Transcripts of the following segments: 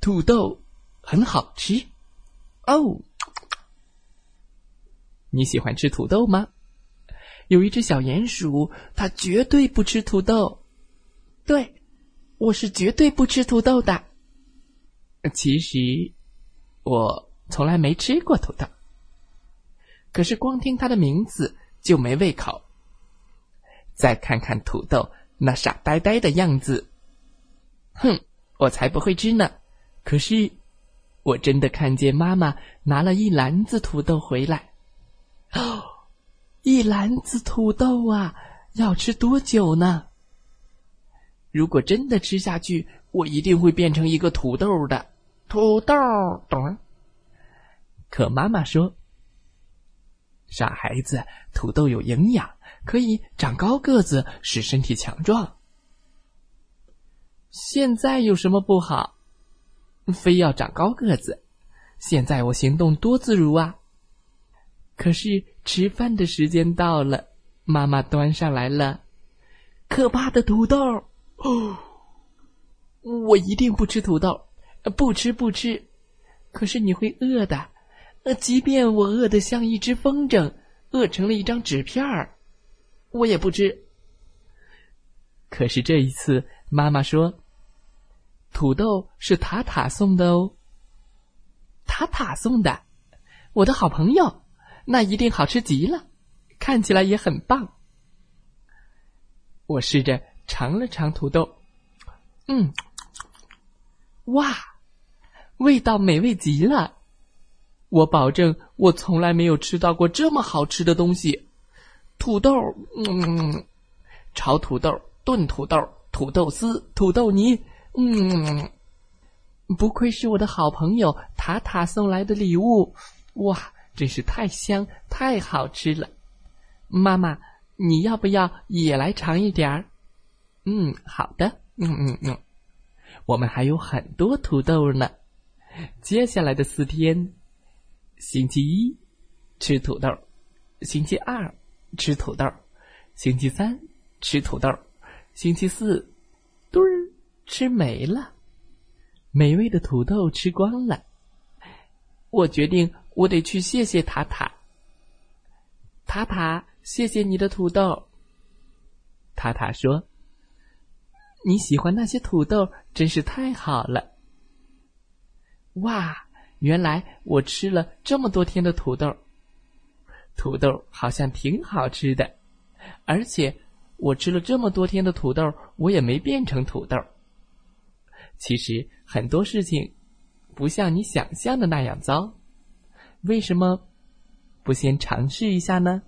土豆很好吃哦！你喜欢吃土豆吗？有一只小鼹鼠，它绝对不吃土豆。对，我是绝对不吃土豆的。其实我从来没吃过土豆，可是光听它的名字就没胃口。再看看土豆那傻呆呆的样子，哼，我才不会吃呢！可是，我真的看见妈妈拿了一篮子土豆回来。哦，一篮子土豆啊，要吃多久呢？如果真的吃下去，我一定会变成一个土豆的土豆。懂？可妈妈说：“傻孩子，土豆有营养，可以长高个子，使身体强壮。现在有什么不好？”非要长高个子，现在我行动多自如啊！可是吃饭的时间到了，妈妈端上来了可怕的土豆。哦，我一定不吃土豆，不吃不吃。可是你会饿的，呃，即便我饿得像一只风筝，饿成了一张纸片儿，我也不吃。可是这一次，妈妈说。土豆是塔塔送的哦，塔塔送的，我的好朋友，那一定好吃极了，看起来也很棒。我试着尝了尝土豆，嗯，哇，味道美味极了！我保证，我从来没有吃到过这么好吃的东西。土豆，嗯，炒土豆，炖土豆，土豆丝，土豆泥。嗯，不愧是我的好朋友塔塔送来的礼物，哇，真是太香太好吃了！妈妈，你要不要也来尝一点儿？嗯，好的，嗯嗯嗯，我们还有很多土豆呢。接下来的四天，星期一吃土豆，星期二吃土豆，星期三吃土豆，星期四。吃没了，美味的土豆吃光了。我决定，我得去谢谢塔塔。塔塔，谢谢你的土豆。塔塔说：“你喜欢那些土豆，真是太好了。”哇，原来我吃了这么多天的土豆，土豆好像挺好吃的，而且我吃了这么多天的土豆，我也没变成土豆。其实很多事情不像你想象的那样糟，为什么不先尝试一下呢？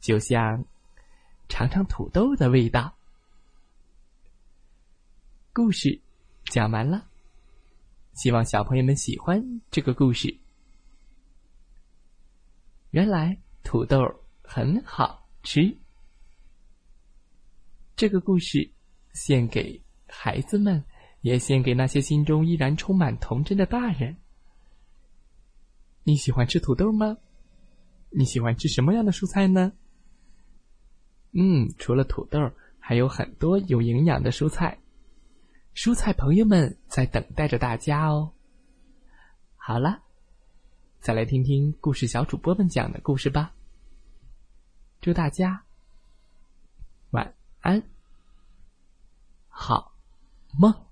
就像尝尝土豆的味道。故事讲完了，希望小朋友们喜欢这个故事。原来土豆很好吃。这个故事献给孩子们。也献给那些心中依然充满童真的大人。你喜欢吃土豆吗？你喜欢吃什么样的蔬菜呢？嗯，除了土豆，还有很多有营养的蔬菜。蔬菜朋友们在等待着大家哦。好了，再来听听故事小主播们讲的故事吧。祝大家晚安，好梦。